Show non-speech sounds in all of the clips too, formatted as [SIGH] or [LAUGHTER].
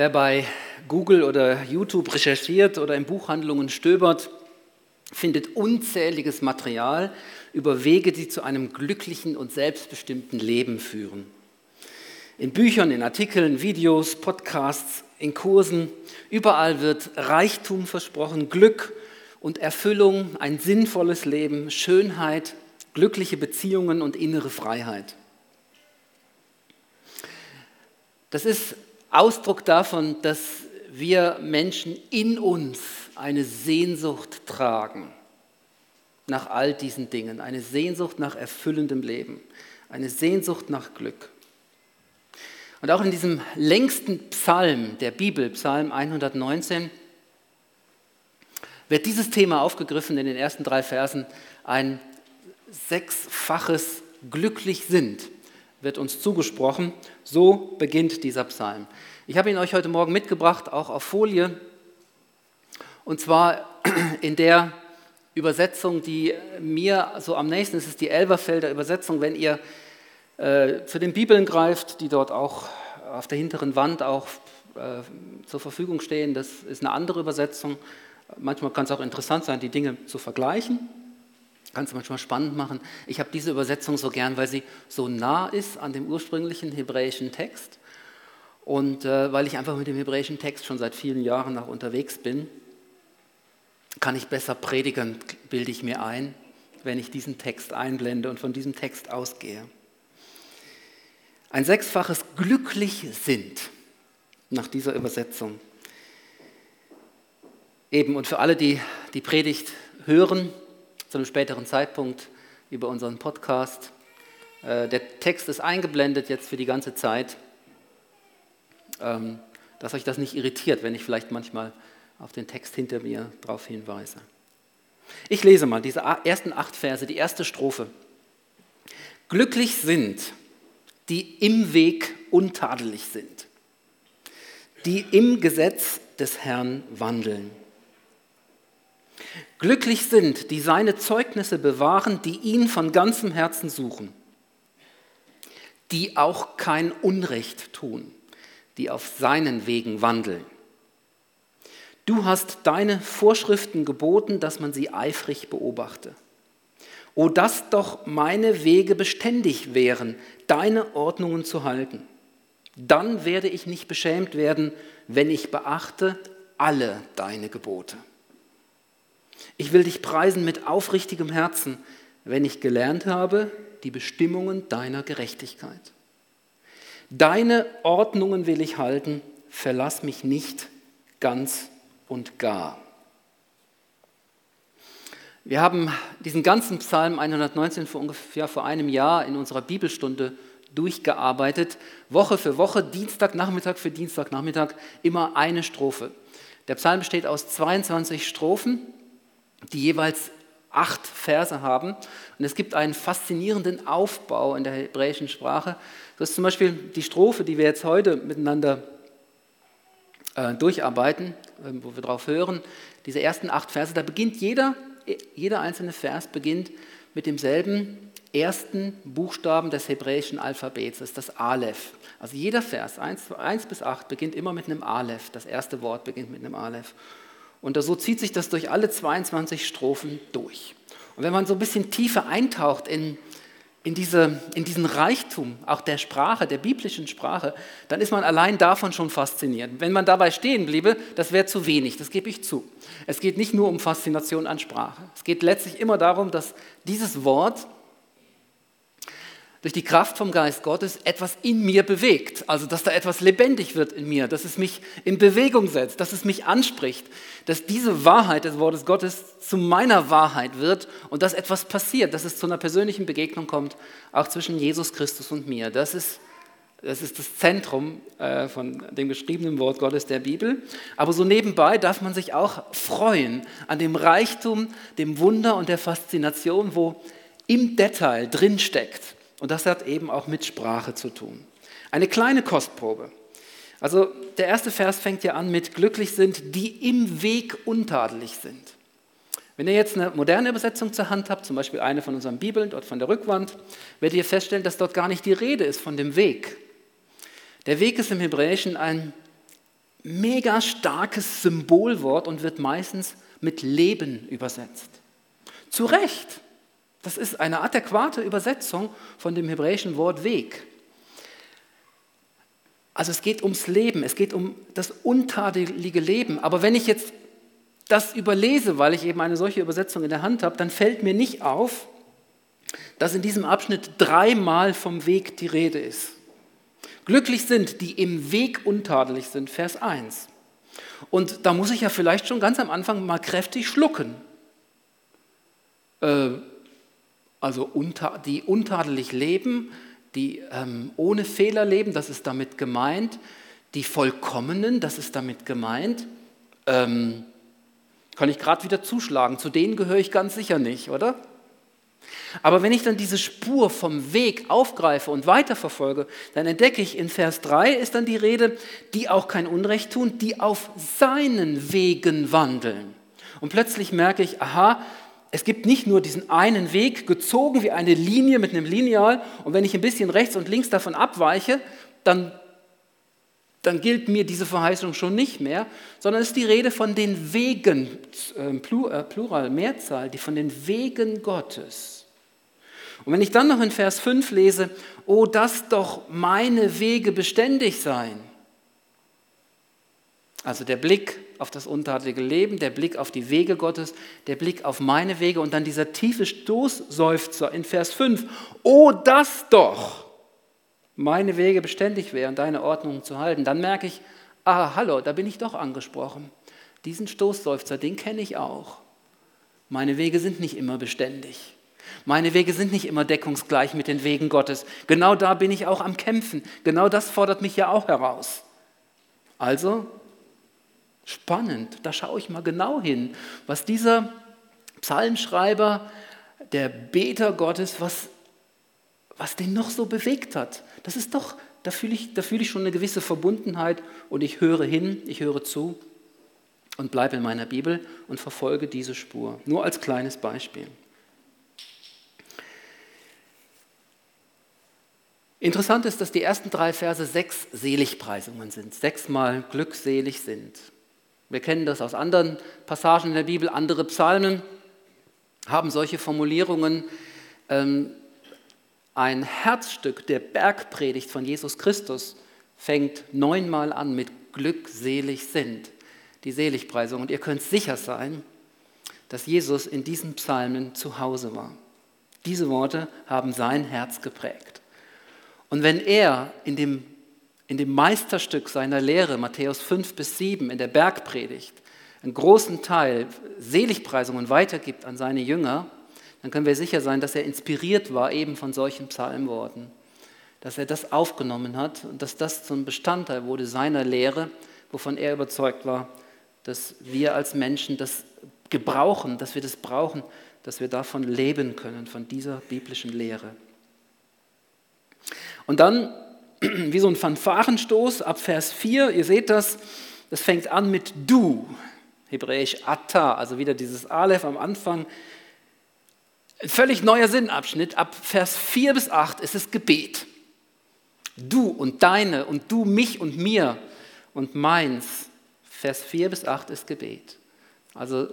Wer bei Google oder YouTube recherchiert oder in Buchhandlungen stöbert, findet unzähliges Material über Wege, die zu einem glücklichen und selbstbestimmten Leben führen. In Büchern, in Artikeln, Videos, Podcasts, in Kursen, überall wird Reichtum versprochen, Glück und Erfüllung, ein sinnvolles Leben, Schönheit, glückliche Beziehungen und innere Freiheit. Das ist Ausdruck davon, dass wir Menschen in uns eine Sehnsucht tragen nach all diesen Dingen, eine Sehnsucht nach erfüllendem Leben, eine Sehnsucht nach Glück. Und auch in diesem längsten Psalm der Bibel, Psalm 119, wird dieses Thema aufgegriffen in den ersten drei Versen. Ein sechsfaches glücklich sind wird uns zugesprochen. So beginnt dieser Psalm. Ich habe ihn euch heute Morgen mitgebracht, auch auf Folie. Und zwar [CLEARS THROAT] in der Übersetzung, die mir so am nächsten ist, ist die Elberfelder Übersetzung. Wenn ihr äh, zu den Bibeln greift, die dort auch auf der hinteren Wand auch äh, zur Verfügung stehen, das ist eine andere Übersetzung. Manchmal kann es auch interessant sein, die Dinge zu vergleichen. Kann es manchmal spannend machen. Ich habe diese Übersetzung so gern, weil sie so nah ist an dem ursprünglichen hebräischen Text und äh, weil ich einfach mit dem hebräischen Text schon seit vielen Jahren auch unterwegs bin kann ich besser predigen, bilde ich mir ein, wenn ich diesen Text einblende und von diesem Text ausgehe. Ein sechsfaches glücklich sind nach dieser Übersetzung. Eben und für alle, die die Predigt hören, zu einem späteren Zeitpunkt über unseren Podcast. Äh, der Text ist eingeblendet jetzt für die ganze Zeit, ähm, dass euch das nicht irritiert, wenn ich vielleicht manchmal auf den Text hinter mir darauf hinweise. Ich lese mal diese ersten acht Verse, die erste Strophe. Glücklich sind, die im Weg untadelig sind, die im Gesetz des Herrn wandeln. Glücklich sind, die seine Zeugnisse bewahren, die ihn von ganzem Herzen suchen, die auch kein Unrecht tun, die auf seinen Wegen wandeln. Du hast deine Vorschriften geboten, dass man sie eifrig beobachte. O dass doch meine Wege beständig wären, deine Ordnungen zu halten. Dann werde ich nicht beschämt werden, wenn ich beachte alle deine Gebote. Ich will dich preisen mit aufrichtigem Herzen, wenn ich gelernt habe die Bestimmungen deiner Gerechtigkeit. Deine Ordnungen will ich halten, verlass mich nicht ganz und gar. Wir haben diesen ganzen Psalm 119 vor ungefähr vor einem Jahr in unserer Bibelstunde durchgearbeitet, Woche für Woche, Dienstagnachmittag für Dienstagnachmittag, immer eine Strophe. Der Psalm besteht aus 22 Strophen, die jeweils acht Verse haben. Und es gibt einen faszinierenden Aufbau in der hebräischen Sprache. Das ist zum Beispiel die Strophe, die wir jetzt heute miteinander äh, durcharbeiten, äh, wo wir drauf hören, diese ersten acht Verse, da beginnt jeder, jeder einzelne Vers beginnt mit demselben ersten Buchstaben des hebräischen Alphabets, das ist das Aleph. Also jeder Vers, 1, 1 bis 8, beginnt immer mit einem Aleph. Das erste Wort beginnt mit einem Aleph. Und so zieht sich das durch alle 22 Strophen durch. Und wenn man so ein bisschen tiefer eintaucht in in, diese, in diesen Reichtum auch der Sprache, der biblischen Sprache, dann ist man allein davon schon fasziniert. Wenn man dabei stehen bliebe, das wäre zu wenig, das gebe ich zu. Es geht nicht nur um Faszination an Sprache. Es geht letztlich immer darum, dass dieses Wort durch die Kraft vom Geist Gottes etwas in mir bewegt. Also, dass da etwas lebendig wird in mir, dass es mich in Bewegung setzt, dass es mich anspricht, dass diese Wahrheit des Wortes Gottes zu meiner Wahrheit wird und dass etwas passiert, dass es zu einer persönlichen Begegnung kommt, auch zwischen Jesus Christus und mir. Das ist das, ist das Zentrum äh, von dem geschriebenen Wort Gottes der Bibel. Aber so nebenbei darf man sich auch freuen an dem Reichtum, dem Wunder und der Faszination, wo im Detail drinsteckt und das hat eben auch mit Sprache zu tun. Eine kleine Kostprobe. Also der erste Vers fängt ja an mit glücklich sind, die im Weg untadelig sind. Wenn ihr jetzt eine moderne Übersetzung zur Hand habt, zum Beispiel eine von unseren Bibeln, dort von der Rückwand, werdet ihr feststellen, dass dort gar nicht die Rede ist von dem Weg. Der Weg ist im Hebräischen ein mega starkes Symbolwort und wird meistens mit Leben übersetzt. Zu Recht. Das ist eine adäquate Übersetzung von dem hebräischen Wort Weg. Also es geht ums Leben, es geht um das untadelige Leben. Aber wenn ich jetzt das überlese, weil ich eben eine solche Übersetzung in der Hand habe, dann fällt mir nicht auf, dass in diesem Abschnitt dreimal vom Weg die Rede ist. Glücklich sind, die im Weg untadelig sind, Vers 1. Und da muss ich ja vielleicht schon ganz am Anfang mal kräftig schlucken. Äh, also die untadelig leben, die ähm, ohne Fehler leben, das ist damit gemeint. Die Vollkommenen, das ist damit gemeint. Ähm, kann ich gerade wieder zuschlagen. Zu denen gehöre ich ganz sicher nicht, oder? Aber wenn ich dann diese Spur vom Weg aufgreife und weiterverfolge, dann entdecke ich in Vers 3 ist dann die Rede, die auch kein Unrecht tun, die auf seinen Wegen wandeln. Und plötzlich merke ich, aha, es gibt nicht nur diesen einen Weg, gezogen wie eine Linie mit einem Lineal, und wenn ich ein bisschen rechts und links davon abweiche, dann dann gilt mir diese Verheißung schon nicht mehr, sondern es ist die Rede von den Wegen, äh, äh, Plural, Mehrzahl, die von den Wegen Gottes. Und wenn ich dann noch in Vers 5 lese, oh, dass doch meine Wege beständig seien. Also der Blick auf das untadelige Leben, der Blick auf die Wege Gottes, der Blick auf meine Wege und dann dieser tiefe Stoßseufzer in Vers 5. Oh, das doch meine Wege beständig wären, deine Ordnungen zu halten, dann merke ich, ah, hallo, da bin ich doch angesprochen. Diesen Stoßseufzer, den kenne ich auch. Meine Wege sind nicht immer beständig. Meine Wege sind nicht immer deckungsgleich mit den Wegen Gottes. Genau da bin ich auch am Kämpfen. Genau das fordert mich ja auch heraus. Also, spannend, da schaue ich mal genau hin, was dieser Psalmschreiber, der Beter Gottes, was, was den noch so bewegt hat. Das ist doch, da fühle ich, da fühle ich schon eine gewisse Verbundenheit und ich höre hin, ich höre zu und bleibe in meiner Bibel und verfolge diese Spur. Nur als kleines Beispiel. Interessant ist, dass die ersten drei Verse sechs Seligpreisungen sind, sechsmal glückselig sind. Wir kennen das aus anderen Passagen in der Bibel, andere Psalmen haben solche Formulierungen. Ähm, ein Herzstück der Bergpredigt von Jesus Christus fängt neunmal an mit glückselig sind, die Seligpreisung. Und ihr könnt sicher sein, dass Jesus in diesen Psalmen zu Hause war. Diese Worte haben sein Herz geprägt. Und wenn er in dem, in dem Meisterstück seiner Lehre, Matthäus 5 bis 7, in der Bergpredigt, einen großen Teil Seligpreisungen weitergibt an seine Jünger, dann können wir sicher sein, dass er inspiriert war eben von solchen Psalmworten, dass er das aufgenommen hat und dass das zum Bestandteil wurde seiner Lehre, wovon er überzeugt war, dass wir als Menschen das gebrauchen, dass wir das brauchen, dass wir davon leben können, von dieser biblischen Lehre. Und dann, wie so ein Fanfarenstoß ab Vers 4, ihr seht das, das fängt an mit du, hebräisch atta, also wieder dieses Aleph am Anfang, ein völlig neuer Sinnabschnitt. Ab Vers 4 bis 8 ist es Gebet. Du und deine und du mich und mir und meins. Vers 4 bis 8 ist Gebet. Also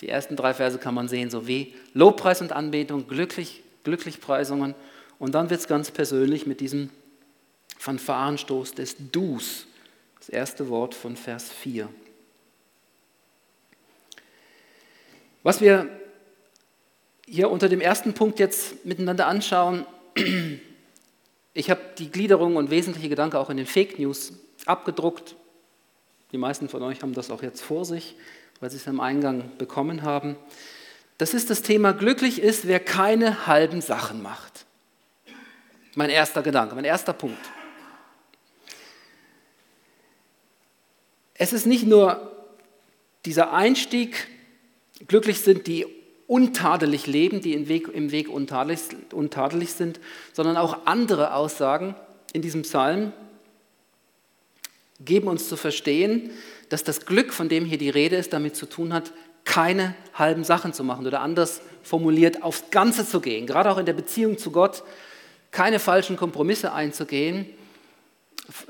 die ersten drei Verse kann man sehen, so wie Lobpreis und Anbetung, glücklich, Glücklichpreisungen. Und dann wird es ganz persönlich mit diesem Fanfarenstoß des Dus, das erste Wort von Vers 4. Was wir hier unter dem ersten Punkt jetzt miteinander anschauen. Ich habe die Gliederung und wesentliche Gedanken auch in den Fake News abgedruckt. Die meisten von euch haben das auch jetzt vor sich, weil sie es am Eingang bekommen haben. Das ist das Thema, glücklich ist, wer keine halben Sachen macht. Mein erster Gedanke, mein erster Punkt. Es ist nicht nur dieser Einstieg, glücklich sind die untadelig leben, die im Weg, im Weg untadelig, untadelig sind, sondern auch andere Aussagen in diesem Psalm geben uns zu verstehen, dass das Glück, von dem hier die Rede ist, damit zu tun hat, keine halben Sachen zu machen oder anders formuliert, aufs Ganze zu gehen, gerade auch in der Beziehung zu Gott, keine falschen Kompromisse einzugehen,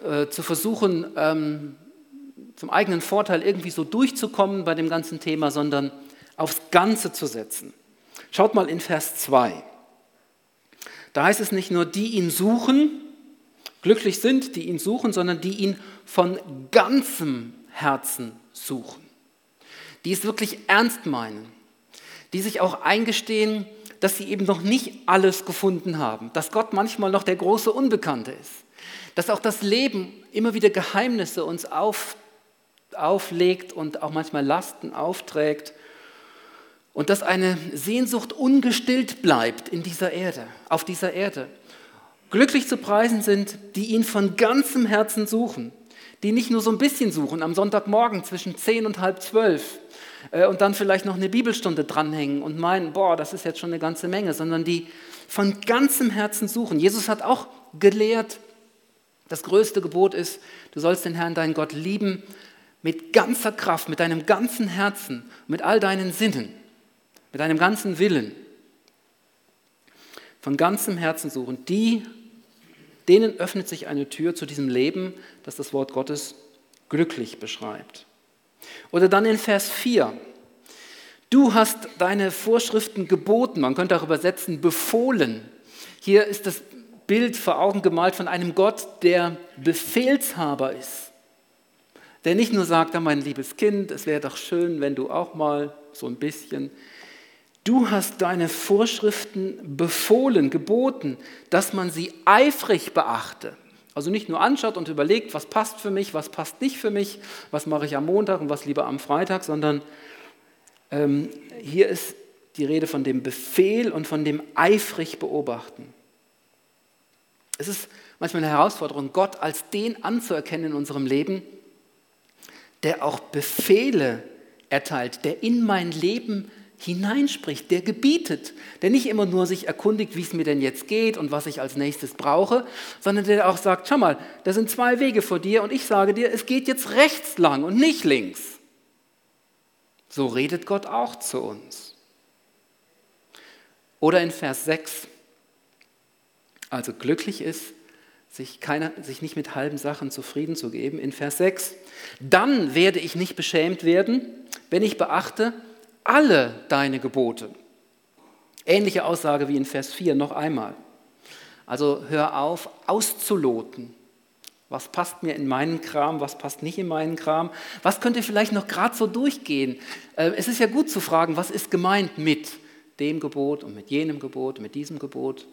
äh, zu versuchen, ähm, zum eigenen Vorteil irgendwie so durchzukommen bei dem ganzen Thema, sondern aufs Ganze zu setzen. Schaut mal in Vers 2. Da heißt es nicht nur, die ihn suchen, glücklich sind, die ihn suchen, sondern die ihn von ganzem Herzen suchen. Die es wirklich ernst meinen, die sich auch eingestehen, dass sie eben noch nicht alles gefunden haben, dass Gott manchmal noch der große Unbekannte ist, dass auch das Leben immer wieder Geheimnisse uns auf, auflegt und auch manchmal Lasten aufträgt und dass eine Sehnsucht ungestillt bleibt in dieser Erde, auf dieser Erde. Glücklich zu preisen sind, die ihn von ganzem Herzen suchen, die nicht nur so ein bisschen suchen am Sonntagmorgen zwischen zehn und halb zwölf äh, und dann vielleicht noch eine Bibelstunde dranhängen und meinen, boah, das ist jetzt schon eine ganze Menge, sondern die von ganzem Herzen suchen. Jesus hat auch gelehrt, das größte Gebot ist, du sollst den Herrn, deinen Gott, lieben mit ganzer Kraft, mit deinem ganzen Herzen, mit all deinen Sinnen, mit deinem ganzen Willen. Von ganzem Herzen suchen. Die denen öffnet sich eine Tür zu diesem Leben, das das Wort Gottes glücklich beschreibt. Oder dann in Vers 4. Du hast deine Vorschriften geboten, man könnte auch übersetzen, befohlen. Hier ist das Bild vor Augen gemalt von einem Gott, der Befehlshaber ist. Der nicht nur sagt, ah, mein liebes Kind, es wäre doch schön, wenn du auch mal so ein bisschen Du hast deine Vorschriften befohlen, geboten, dass man sie eifrig beachte. Also nicht nur anschaut und überlegt, was passt für mich, was passt nicht für mich, was mache ich am Montag und was lieber am Freitag, sondern ähm, hier ist die Rede von dem Befehl und von dem eifrig beobachten. Es ist manchmal eine Herausforderung, Gott als den anzuerkennen in unserem Leben, der auch Befehle erteilt, der in mein Leben hineinspricht, der gebietet, der nicht immer nur sich erkundigt, wie es mir denn jetzt geht und was ich als nächstes brauche, sondern der auch sagt, schau mal, da sind zwei Wege vor dir und ich sage dir, es geht jetzt rechts lang und nicht links. So redet Gott auch zu uns. Oder in Vers 6, also glücklich ist, sich, keine, sich nicht mit halben Sachen zufrieden zu geben. In Vers 6, dann werde ich nicht beschämt werden, wenn ich beachte, alle deine Gebote. Ähnliche Aussage wie in Vers 4 noch einmal. Also hör auf, auszuloten. Was passt mir in meinen Kram, was passt nicht in meinen Kram? Was könnte vielleicht noch gerade so durchgehen? Äh, es ist ja gut zu fragen, was ist gemeint mit dem Gebot und mit jenem Gebot, mit diesem Gebot?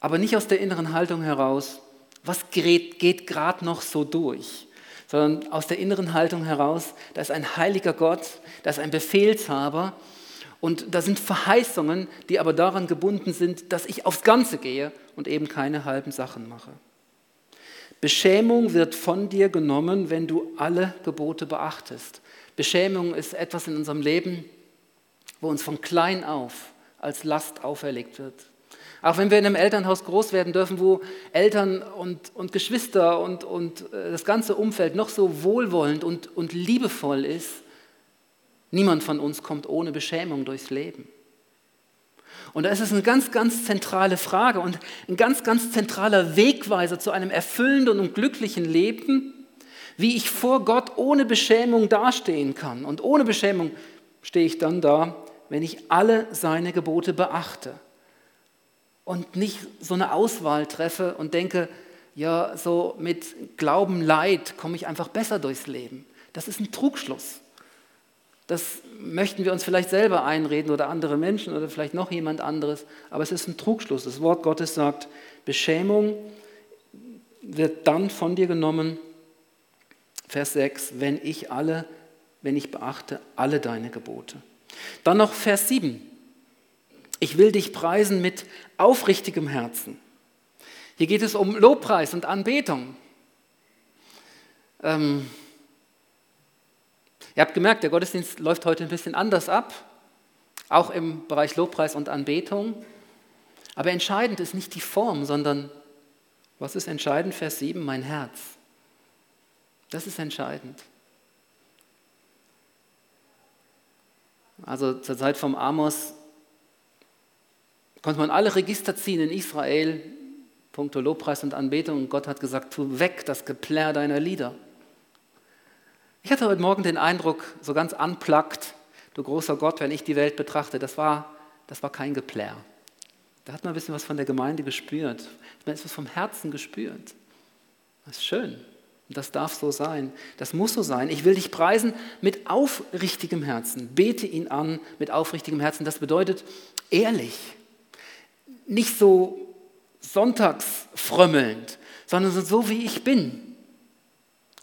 Aber nicht aus der inneren Haltung heraus, was geht, geht gerade noch so durch? sondern aus der inneren Haltung heraus, da ist ein heiliger Gott, da ist ein Befehlshaber und da sind Verheißungen, die aber daran gebunden sind, dass ich aufs Ganze gehe und eben keine halben Sachen mache. Beschämung wird von dir genommen, wenn du alle Gebote beachtest. Beschämung ist etwas in unserem Leben, wo uns von klein auf als Last auferlegt wird. Auch wenn wir in einem Elternhaus groß werden dürfen, wo Eltern und, und Geschwister und, und äh, das ganze Umfeld noch so wohlwollend und, und liebevoll ist, niemand von uns kommt ohne Beschämung durchs Leben. Und da ist es eine ganz, ganz zentrale Frage und ein ganz, ganz zentraler Wegweiser zu einem erfüllenden und glücklichen Leben, wie ich vor Gott ohne Beschämung dastehen kann. Und ohne Beschämung stehe ich dann da, wenn ich alle seine Gebote beachte und nicht so eine Auswahl treffe und denke, ja, so mit Glauben, Leid komme ich einfach besser durchs Leben. Das ist ein Trugschluss. Das möchten wir uns vielleicht selber einreden oder andere Menschen oder vielleicht noch jemand anderes, aber es ist ein Trugschluss. Das Wort Gottes sagt, Beschämung wird dann von dir genommen, Vers 6, wenn ich alle, wenn ich beachte alle deine Gebote. Dann noch Vers 7. Ich will dich preisen mit aufrichtigem Herzen. Hier geht es um Lobpreis und Anbetung. Ähm, ihr habt gemerkt, der Gottesdienst läuft heute ein bisschen anders ab, auch im Bereich Lobpreis und Anbetung. Aber entscheidend ist nicht die Form, sondern was ist entscheidend? Vers 7, mein Herz. Das ist entscheidend. Also zur Zeit vom Amos konnte man alle Register ziehen in Israel, puncto Lobpreis und Anbetung. Und Gott hat gesagt, tu weg das Geplärr deiner Lieder. Ich hatte heute Morgen den Eindruck, so ganz unplugged, du großer Gott, wenn ich die Welt betrachte, das war, das war kein Geplär. Da hat man ein bisschen was von der Gemeinde gespürt. Man ist was vom Herzen gespürt. Das ist schön. Das darf so sein. Das muss so sein. Ich will dich preisen mit aufrichtigem Herzen. Bete ihn an mit aufrichtigem Herzen. Das bedeutet ehrlich. Nicht so sonntagsfrömmelnd, sondern so wie ich bin.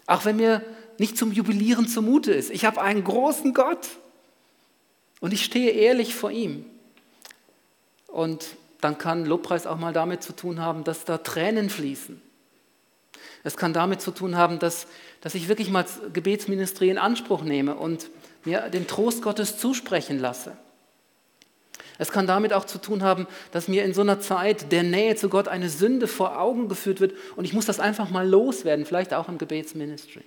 Auch wenn mir nicht zum Jubilieren zumute ist. Ich habe einen großen Gott und ich stehe ehrlich vor ihm. Und dann kann Lobpreis auch mal damit zu tun haben, dass da Tränen fließen. Es kann damit zu tun haben, dass, dass ich wirklich mal Gebetsministrie in Anspruch nehme und mir den Trost Gottes zusprechen lasse. Es kann damit auch zu tun haben, dass mir in so einer Zeit der Nähe zu Gott eine Sünde vor Augen geführt wird und ich muss das einfach mal loswerden, vielleicht auch im Gebetsministry.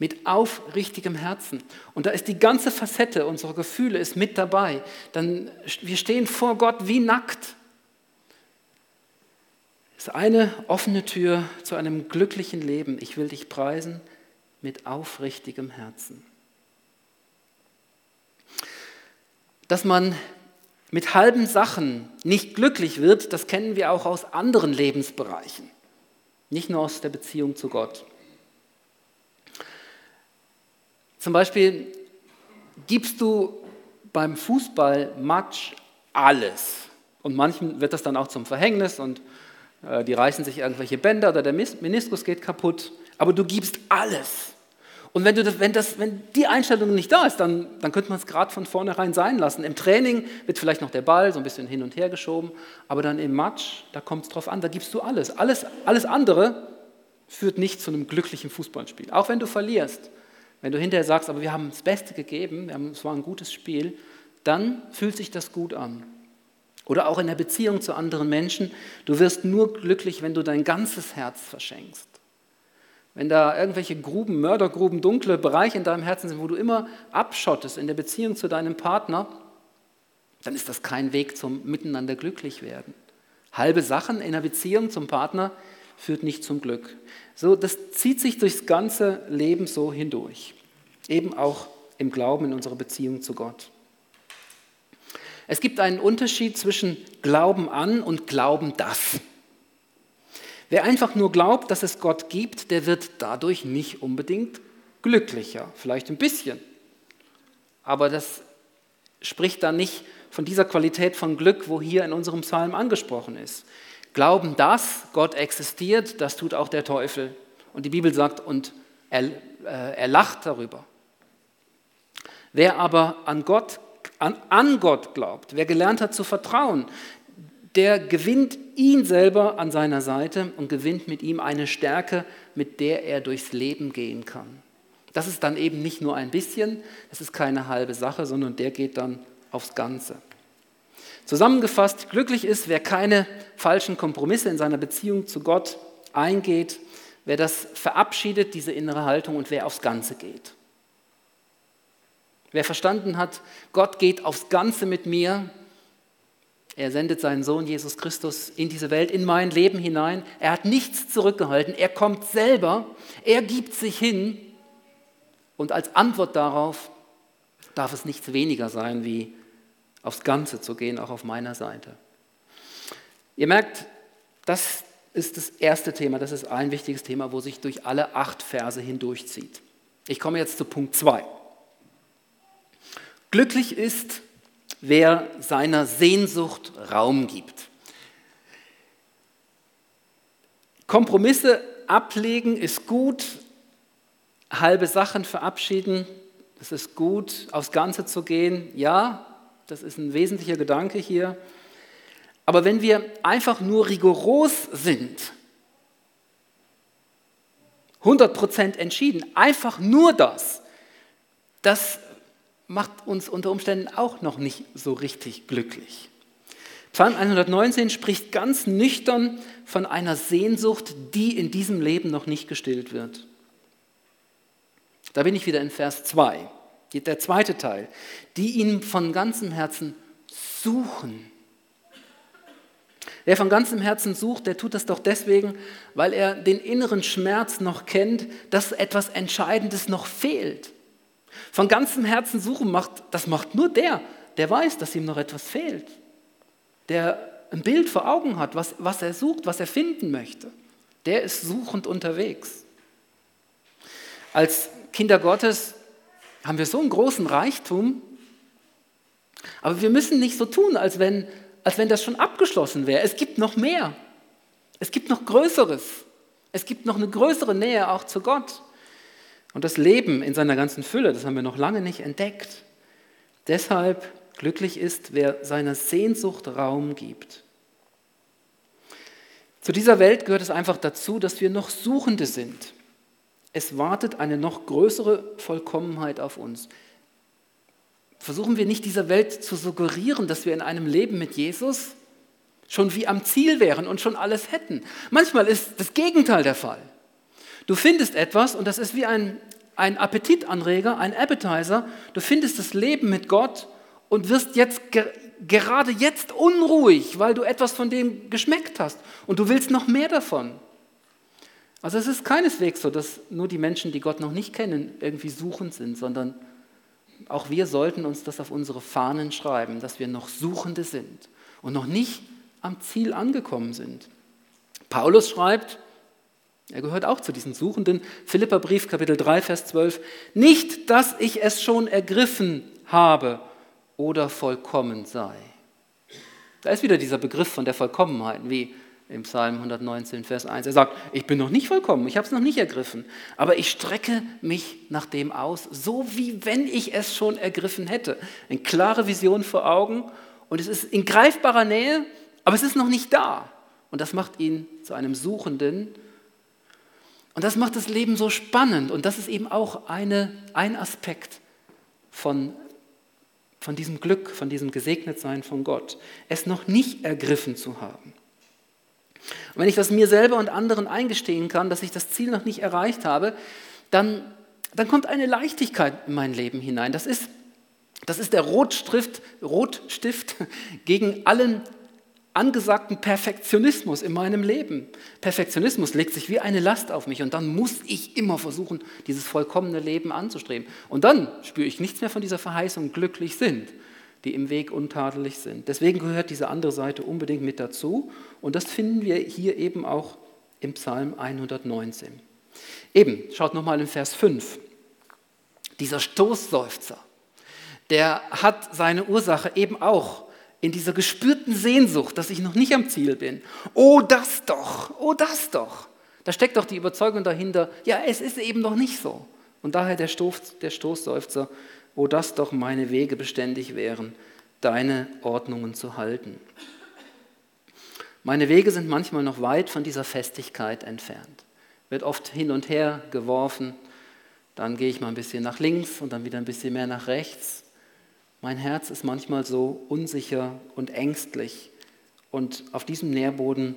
Mit aufrichtigem Herzen. Und da ist die ganze Facette unserer Gefühle ist mit dabei. Dann, wir stehen vor Gott wie nackt. Es ist eine offene Tür zu einem glücklichen Leben. Ich will dich preisen mit aufrichtigem Herzen. Dass man mit halben Sachen nicht glücklich wird, das kennen wir auch aus anderen Lebensbereichen, nicht nur aus der Beziehung zu Gott. Zum Beispiel gibst du beim Fußballmatch alles. Und manchen wird das dann auch zum Verhängnis und äh, die reißen sich irgendwelche Bänder oder der Meniskus geht kaputt. Aber du gibst alles. Und wenn, du das, wenn, das, wenn die Einstellung nicht da ist, dann, dann könnte man es gerade von vornherein sein lassen. Im Training wird vielleicht noch der Ball so ein bisschen hin und her geschoben, aber dann im Match, da kommt es drauf an, da gibst du alles. alles. Alles andere führt nicht zu einem glücklichen Fußballspiel. Auch wenn du verlierst. Wenn du hinterher sagst, aber wir haben das Beste gegeben, es war ein gutes Spiel, dann fühlt sich das gut an. Oder auch in der Beziehung zu anderen Menschen. Du wirst nur glücklich, wenn du dein ganzes Herz verschenkst. Wenn da irgendwelche Gruben, Mördergruben, dunkle Bereiche in deinem Herzen sind, wo du immer abschottest in der Beziehung zu deinem Partner, dann ist das kein Weg zum Miteinander glücklich werden. Halbe Sachen in der Beziehung zum Partner führt nicht zum Glück. So, das zieht sich durchs ganze Leben so hindurch. Eben auch im Glauben in unserer Beziehung zu Gott. Es gibt einen Unterschied zwischen Glauben an und Glauben das. Wer einfach nur glaubt, dass es Gott gibt, der wird dadurch nicht unbedingt glücklicher. Vielleicht ein bisschen. Aber das spricht dann nicht von dieser Qualität von Glück, wo hier in unserem Psalm angesprochen ist. Glauben, dass Gott existiert, das tut auch der Teufel. Und die Bibel sagt, und er, äh, er lacht darüber. Wer aber an Gott, an, an Gott glaubt, wer gelernt hat zu vertrauen, der gewinnt ihn selber an seiner Seite und gewinnt mit ihm eine Stärke, mit der er durchs Leben gehen kann. Das ist dann eben nicht nur ein bisschen, das ist keine halbe Sache, sondern der geht dann aufs Ganze. Zusammengefasst, glücklich ist, wer keine falschen Kompromisse in seiner Beziehung zu Gott eingeht, wer das verabschiedet, diese innere Haltung und wer aufs Ganze geht. Wer verstanden hat, Gott geht aufs Ganze mit mir, er sendet seinen Sohn Jesus Christus in diese Welt, in mein Leben hinein. Er hat nichts zurückgehalten. Er kommt selber. Er gibt sich hin. Und als Antwort darauf darf es nichts weniger sein, wie aufs Ganze zu gehen, auch auf meiner Seite. Ihr merkt, das ist das erste Thema. Das ist ein wichtiges Thema, wo sich durch alle acht Verse hindurchzieht. Ich komme jetzt zu Punkt 2. Glücklich ist, wer seiner Sehnsucht Raum gibt. Kompromisse ablegen ist gut, halbe Sachen verabschieden, das ist gut, aufs Ganze zu gehen, ja, das ist ein wesentlicher Gedanke hier. Aber wenn wir einfach nur rigoros sind, 100% entschieden, einfach nur das, das macht uns unter Umständen auch noch nicht so richtig glücklich. Psalm 119 spricht ganz nüchtern von einer Sehnsucht, die in diesem Leben noch nicht gestillt wird. Da bin ich wieder in Vers 2, der zweite Teil, die ihn von ganzem Herzen suchen. Wer von ganzem Herzen sucht, der tut das doch deswegen, weil er den inneren Schmerz noch kennt, dass etwas Entscheidendes noch fehlt. Von ganzem Herzen suchen macht, das macht nur der, der weiß, dass ihm noch etwas fehlt. Der ein Bild vor Augen hat, was, was er sucht, was er finden möchte. Der ist suchend unterwegs. Als Kinder Gottes haben wir so einen großen Reichtum, aber wir müssen nicht so tun, als wenn, als wenn das schon abgeschlossen wäre. Es gibt noch mehr. Es gibt noch Größeres. Es gibt noch eine größere Nähe auch zu Gott. Und das Leben in seiner ganzen Fülle, das haben wir noch lange nicht entdeckt. Deshalb glücklich ist, wer seiner Sehnsucht Raum gibt. Zu dieser Welt gehört es einfach dazu, dass wir noch Suchende sind. Es wartet eine noch größere Vollkommenheit auf uns. Versuchen wir nicht dieser Welt zu suggerieren, dass wir in einem Leben mit Jesus schon wie am Ziel wären und schon alles hätten. Manchmal ist das Gegenteil der Fall. Du findest etwas und das ist wie ein, ein Appetitanreger, ein Appetizer. Du findest das Leben mit Gott und wirst jetzt ge gerade jetzt unruhig, weil du etwas von dem geschmeckt hast und du willst noch mehr davon. Also es ist keineswegs so, dass nur die Menschen, die Gott noch nicht kennen, irgendwie suchend sind, sondern auch wir sollten uns das auf unsere Fahnen schreiben, dass wir noch Suchende sind und noch nicht am Ziel angekommen sind. Paulus schreibt, er gehört auch zu diesen Suchenden. Philipperbrief, Kapitel 3, Vers 12. Nicht, dass ich es schon ergriffen habe oder vollkommen sei. Da ist wieder dieser Begriff von der Vollkommenheit, wie im Psalm 119, Vers 1. Er sagt, ich bin noch nicht vollkommen, ich habe es noch nicht ergriffen, aber ich strecke mich nach dem aus, so wie wenn ich es schon ergriffen hätte. Eine klare Vision vor Augen und es ist in greifbarer Nähe, aber es ist noch nicht da. Und das macht ihn zu einem Suchenden, und das macht das Leben so spannend und das ist eben auch eine, ein Aspekt von, von diesem Glück, von diesem Gesegnetsein von Gott, es noch nicht ergriffen zu haben. Und wenn ich das mir selber und anderen eingestehen kann, dass ich das Ziel noch nicht erreicht habe, dann, dann kommt eine Leichtigkeit in mein Leben hinein. Das ist, das ist der Rotstift, Rotstift [LAUGHS] gegen allen angesagten Perfektionismus in meinem Leben. Perfektionismus legt sich wie eine Last auf mich und dann muss ich immer versuchen, dieses vollkommene Leben anzustreben. Und dann spüre ich nichts mehr von dieser Verheißung, glücklich sind, die im Weg untadelig sind. Deswegen gehört diese andere Seite unbedingt mit dazu und das finden wir hier eben auch im Psalm 119. Eben, schaut nochmal in Vers 5. Dieser Stoßseufzer, der hat seine Ursache eben auch in dieser gespürten Sehnsucht, dass ich noch nicht am Ziel bin. Oh, das doch, oh, das doch. Da steckt doch die Überzeugung dahinter, ja, es ist eben noch nicht so. Und daher der, Stoß, der Stoßseufzer, oh, dass doch meine Wege beständig wären, deine Ordnungen zu halten. Meine Wege sind manchmal noch weit von dieser Festigkeit entfernt. Wird oft hin und her geworfen, dann gehe ich mal ein bisschen nach links und dann wieder ein bisschen mehr nach rechts. Mein Herz ist manchmal so unsicher und ängstlich. Und auf diesem Nährboden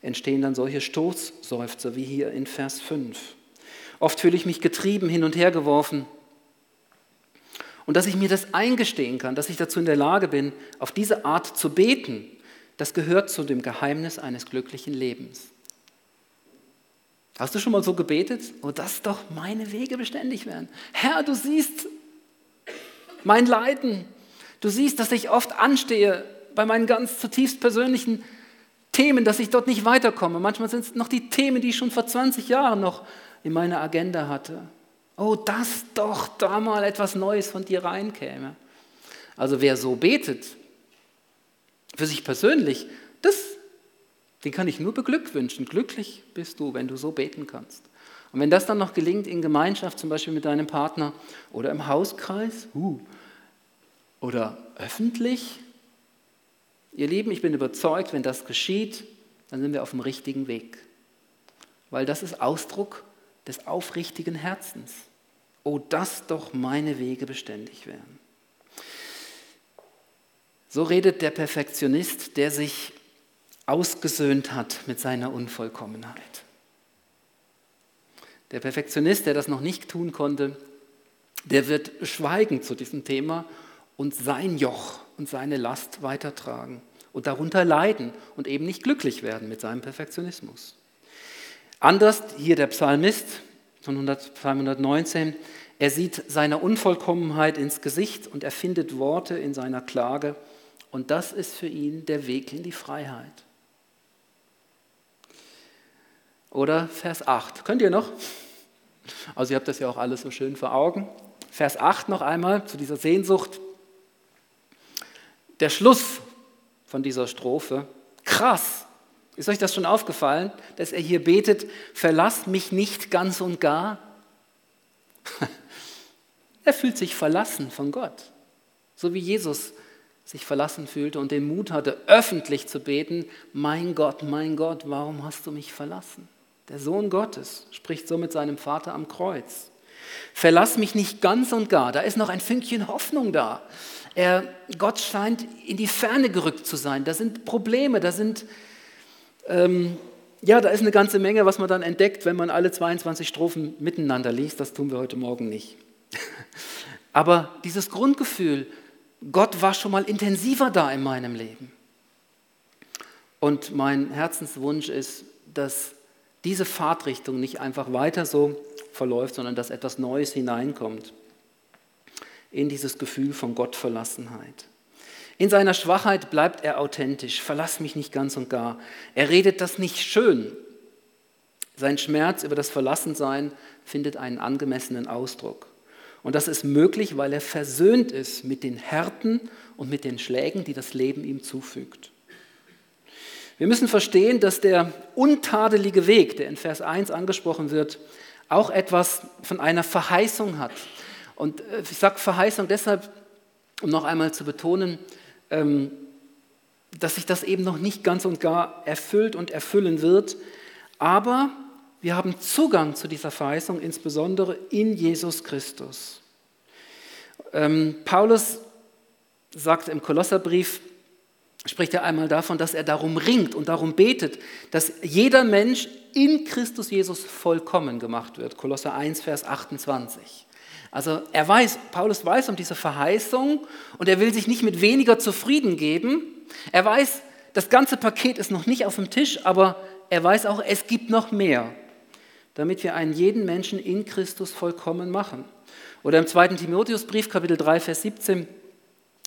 entstehen dann solche Stoßseufzer wie hier in Vers 5. Oft fühle ich mich getrieben, hin und her geworfen. Und dass ich mir das eingestehen kann, dass ich dazu in der Lage bin, auf diese Art zu beten, das gehört zu dem Geheimnis eines glücklichen Lebens. Hast du schon mal so gebetet? Oh, dass doch meine Wege beständig werden. Herr, du siehst, mein Leiden. Du siehst, dass ich oft anstehe bei meinen ganz zutiefst persönlichen Themen, dass ich dort nicht weiterkomme. Manchmal sind es noch die Themen, die ich schon vor 20 Jahren noch in meiner Agenda hatte. Oh, dass doch da mal etwas Neues von dir reinkäme. Also wer so betet, für sich persönlich, das, den kann ich nur beglückwünschen. Glücklich bist du, wenn du so beten kannst. Und wenn das dann noch gelingt in Gemeinschaft, zum Beispiel mit deinem Partner oder im Hauskreis uh, oder öffentlich, ihr Lieben, ich bin überzeugt, wenn das geschieht, dann sind wir auf dem richtigen Weg. Weil das ist Ausdruck des aufrichtigen Herzens. Oh, dass doch meine Wege beständig wären. So redet der Perfektionist, der sich ausgesöhnt hat mit seiner Unvollkommenheit. Der Perfektionist, der das noch nicht tun konnte, der wird schweigen zu diesem Thema und sein Joch und seine Last weitertragen und darunter leiden und eben nicht glücklich werden mit seinem Perfektionismus. Anders hier der Psalmist von Psalm 119, er sieht seiner Unvollkommenheit ins Gesicht und er findet Worte in seiner Klage und das ist für ihn der Weg in die Freiheit. Oder Vers 8. Könnt ihr noch? Also ihr habt das ja auch alles so schön vor Augen. Vers 8 noch einmal zu dieser Sehnsucht. Der Schluss von dieser Strophe. Krass. Ist euch das schon aufgefallen, dass er hier betet, verlass mich nicht ganz und gar? [LAUGHS] er fühlt sich verlassen von Gott. So wie Jesus sich verlassen fühlte und den Mut hatte, öffentlich zu beten, mein Gott, mein Gott, warum hast du mich verlassen? Der Sohn Gottes spricht so mit seinem Vater am Kreuz. Verlass mich nicht ganz und gar, da ist noch ein Fünkchen Hoffnung da. Gott scheint in die Ferne gerückt zu sein. Da sind Probleme, da sind, ähm, ja, da ist eine ganze Menge, was man dann entdeckt, wenn man alle 22 Strophen miteinander liest. Das tun wir heute Morgen nicht. [LAUGHS] Aber dieses Grundgefühl, Gott war schon mal intensiver da in meinem Leben. Und mein Herzenswunsch ist, dass diese Fahrtrichtung nicht einfach weiter so verläuft, sondern dass etwas Neues hineinkommt in dieses Gefühl von Gottverlassenheit. In seiner Schwachheit bleibt er authentisch, verlass mich nicht ganz und gar. Er redet das nicht schön. Sein Schmerz über das Verlassensein findet einen angemessenen Ausdruck. Und das ist möglich, weil er versöhnt ist mit den Härten und mit den Schlägen, die das Leben ihm zufügt. Wir müssen verstehen, dass der untadelige Weg, der in Vers 1 angesprochen wird, auch etwas von einer Verheißung hat. Und äh, ich sage Verheißung deshalb, um noch einmal zu betonen, ähm, dass sich das eben noch nicht ganz und gar erfüllt und erfüllen wird. Aber wir haben Zugang zu dieser Verheißung, insbesondere in Jesus Christus. Ähm, Paulus sagt im Kolosserbrief, spricht er einmal davon, dass er darum ringt und darum betet, dass jeder Mensch in Christus Jesus vollkommen gemacht wird. Kolosser 1, Vers 28. Also er weiß, Paulus weiß um diese Verheißung und er will sich nicht mit weniger zufrieden geben. Er weiß, das ganze Paket ist noch nicht auf dem Tisch, aber er weiß auch, es gibt noch mehr, damit wir einen jeden Menschen in Christus vollkommen machen. Oder im 2. Timotheusbrief, Kapitel 3, Vers 17,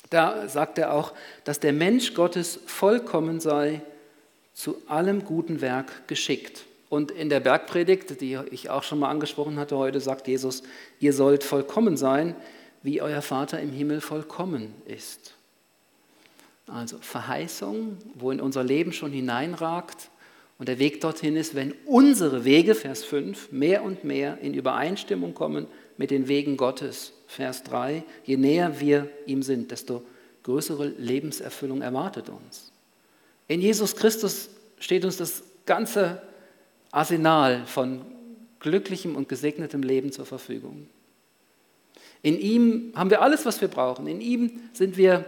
da sagt er auch, dass der Mensch Gottes vollkommen sei, zu allem guten Werk geschickt. Und in der Bergpredigt, die ich auch schon mal angesprochen hatte heute, sagt Jesus, ihr sollt vollkommen sein, wie euer Vater im Himmel vollkommen ist. Also Verheißung, wo in unser Leben schon hineinragt. Und der Weg dorthin ist, wenn unsere Wege, Vers 5, mehr und mehr in Übereinstimmung kommen mit den Wegen Gottes. Vers 3, je näher wir ihm sind, desto größere Lebenserfüllung erwartet uns. In Jesus Christus steht uns das ganze Arsenal von glücklichem und gesegnetem Leben zur Verfügung. In ihm haben wir alles, was wir brauchen. In ihm sind wir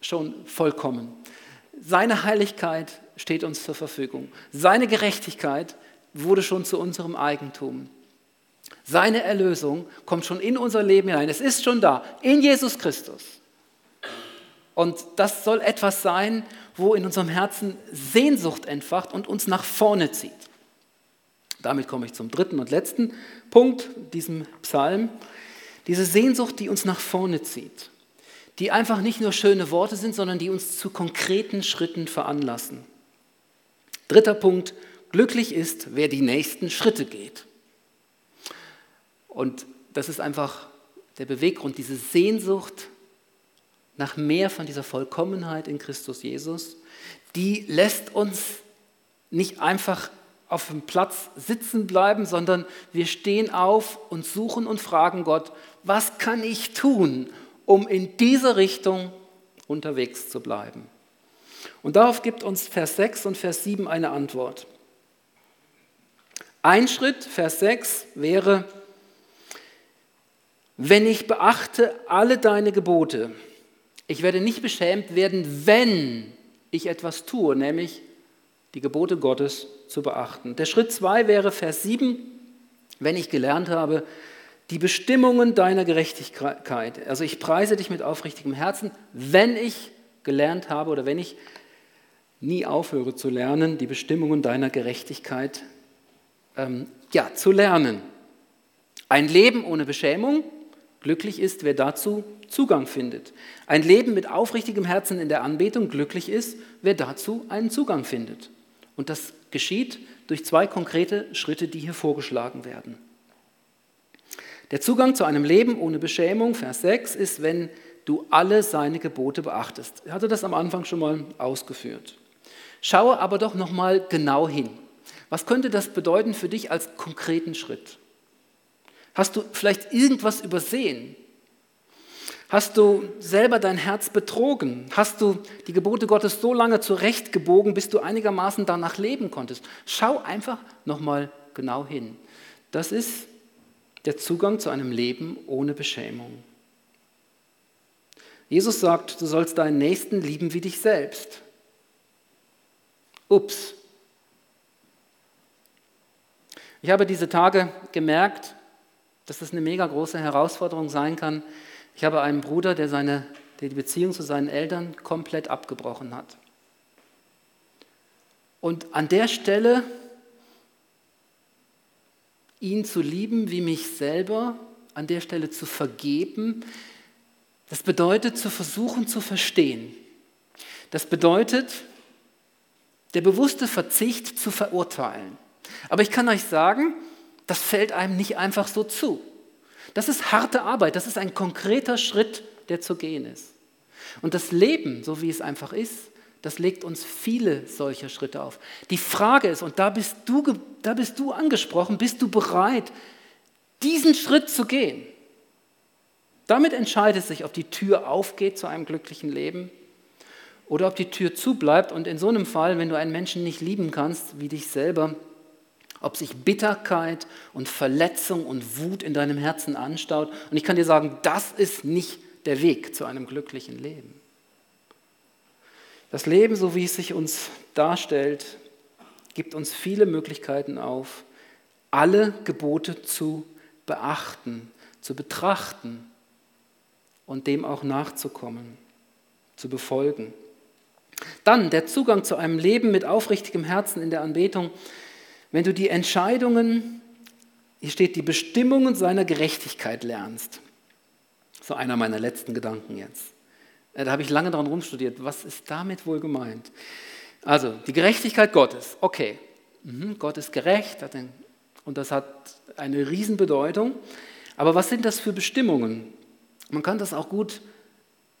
schon vollkommen. Seine Heiligkeit steht uns zur Verfügung. Seine Gerechtigkeit wurde schon zu unserem Eigentum. Seine Erlösung kommt schon in unser Leben hinein. Es ist schon da, in Jesus Christus. Und das soll etwas sein, wo in unserem Herzen Sehnsucht entfacht und uns nach vorne zieht. Damit komme ich zum dritten und letzten Punkt, diesem Psalm. Diese Sehnsucht, die uns nach vorne zieht, die einfach nicht nur schöne Worte sind, sondern die uns zu konkreten Schritten veranlassen. Dritter Punkt, glücklich ist, wer die nächsten Schritte geht. Und das ist einfach der Beweggrund, diese Sehnsucht nach mehr von dieser Vollkommenheit in Christus Jesus, die lässt uns nicht einfach auf dem Platz sitzen bleiben, sondern wir stehen auf und suchen und fragen Gott, was kann ich tun, um in diese Richtung unterwegs zu bleiben? Und darauf gibt uns Vers 6 und Vers 7 eine Antwort. Ein Schritt, Vers 6, wäre, wenn ich beachte alle deine Gebote, ich werde nicht beschämt werden, wenn ich etwas tue, nämlich die Gebote Gottes zu beachten. Der Schritt 2 wäre Vers 7, wenn ich gelernt habe, die Bestimmungen deiner Gerechtigkeit. Also ich preise dich mit aufrichtigem Herzen, wenn ich gelernt habe oder wenn ich nie aufhöre zu lernen, die Bestimmungen deiner Gerechtigkeit ähm, ja, zu lernen. Ein Leben ohne Beschämung, glücklich ist, wer dazu Zugang findet. Ein Leben mit aufrichtigem Herzen in der Anbetung, glücklich ist, wer dazu einen Zugang findet. Und das geschieht durch zwei konkrete Schritte, die hier vorgeschlagen werden. Der Zugang zu einem Leben ohne Beschämung, Vers 6, ist, wenn du alle seine Gebote beachtest. Ich hatte das am Anfang schon mal ausgeführt. Schaue aber doch noch mal genau hin. Was könnte das bedeuten für dich als konkreten Schritt? Hast du vielleicht irgendwas übersehen? Hast du selber dein Herz betrogen? Hast du die Gebote Gottes so lange zurechtgebogen, bis du einigermaßen danach leben konntest? Schau einfach nochmal genau hin. Das ist der Zugang zu einem Leben ohne Beschämung. Jesus sagt, du sollst deinen Nächsten lieben wie dich selbst. Ups. Ich habe diese Tage gemerkt, dass das eine mega große Herausforderung sein kann. Ich habe einen Bruder, der, seine, der die Beziehung zu seinen Eltern komplett abgebrochen hat. Und an der Stelle ihn zu lieben wie mich selber, an der Stelle zu vergeben, das bedeutet zu versuchen zu verstehen. Das bedeutet, der bewusste Verzicht zu verurteilen. Aber ich kann euch sagen, das fällt einem nicht einfach so zu. Das ist harte Arbeit, das ist ein konkreter Schritt, der zu gehen ist. Und das Leben, so wie es einfach ist, das legt uns viele solcher Schritte auf. Die Frage ist, und da bist du, da bist du angesprochen, bist du bereit, diesen Schritt zu gehen? Damit entscheidet sich, ob die Tür aufgeht zu einem glücklichen Leben oder ob die Tür zubleibt. Und in so einem Fall, wenn du einen Menschen nicht lieben kannst wie dich selber, ob sich Bitterkeit und Verletzung und Wut in deinem Herzen anstaut. Und ich kann dir sagen, das ist nicht der Weg zu einem glücklichen Leben. Das Leben, so wie es sich uns darstellt, gibt uns viele Möglichkeiten auf, alle Gebote zu beachten, zu betrachten und dem auch nachzukommen, zu befolgen. Dann der Zugang zu einem Leben mit aufrichtigem Herzen in der Anbetung. Wenn du die Entscheidungen, hier steht, die Bestimmungen seiner Gerechtigkeit lernst. So einer meiner letzten Gedanken jetzt. Äh, da habe ich lange daran rumstudiert. Was ist damit wohl gemeint? Also, die Gerechtigkeit Gottes. Okay, mhm, Gott ist gerecht und das hat eine Riesenbedeutung. Aber was sind das für Bestimmungen? Man kann das auch gut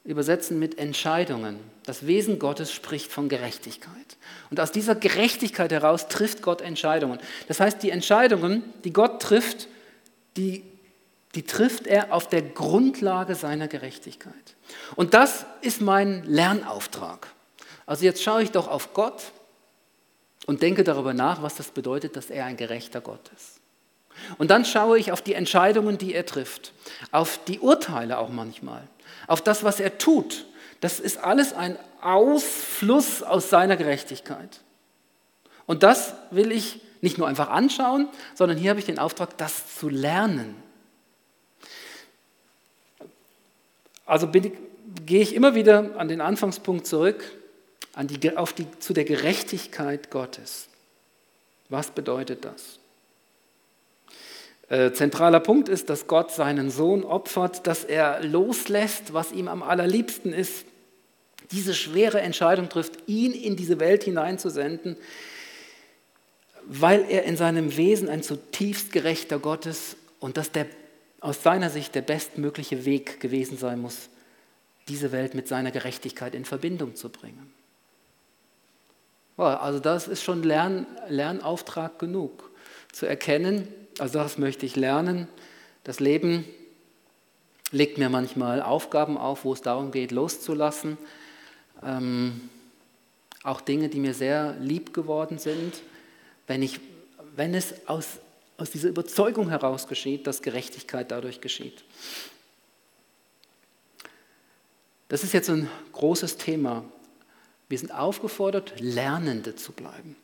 übersetzen mit Entscheidungen. Das Wesen Gottes spricht von Gerechtigkeit. Und aus dieser Gerechtigkeit heraus trifft Gott Entscheidungen. Das heißt, die Entscheidungen, die Gott trifft, die, die trifft er auf der Grundlage seiner Gerechtigkeit. Und das ist mein Lernauftrag. Also jetzt schaue ich doch auf Gott und denke darüber nach, was das bedeutet, dass er ein gerechter Gott ist. Und dann schaue ich auf die Entscheidungen, die er trifft, auf die Urteile auch manchmal, auf das, was er tut. Das ist alles ein Ausfluss aus seiner Gerechtigkeit. Und das will ich nicht nur einfach anschauen, sondern hier habe ich den Auftrag, das zu lernen. Also ich, gehe ich immer wieder an den Anfangspunkt zurück, die, auf die, zu der Gerechtigkeit Gottes. Was bedeutet das? Äh, zentraler Punkt ist, dass Gott seinen Sohn opfert, dass er loslässt, was ihm am allerliebsten ist, diese schwere Entscheidung trifft, ihn in diese Welt hineinzusenden, weil er in seinem Wesen ein zutiefst gerechter Gott ist und dass der aus seiner Sicht der bestmögliche Weg gewesen sein muss, diese Welt mit seiner Gerechtigkeit in Verbindung zu bringen. Also das ist schon Lern, Lernauftrag genug, zu erkennen, also das möchte ich lernen. Das Leben legt mir manchmal Aufgaben auf, wo es darum geht, loszulassen. Ähm, auch Dinge, die mir sehr lieb geworden sind. Wenn, ich, wenn es aus aus dieser Überzeugung heraus geschieht, dass Gerechtigkeit dadurch geschieht. Das ist jetzt ein großes Thema. Wir sind aufgefordert, Lernende zu bleiben.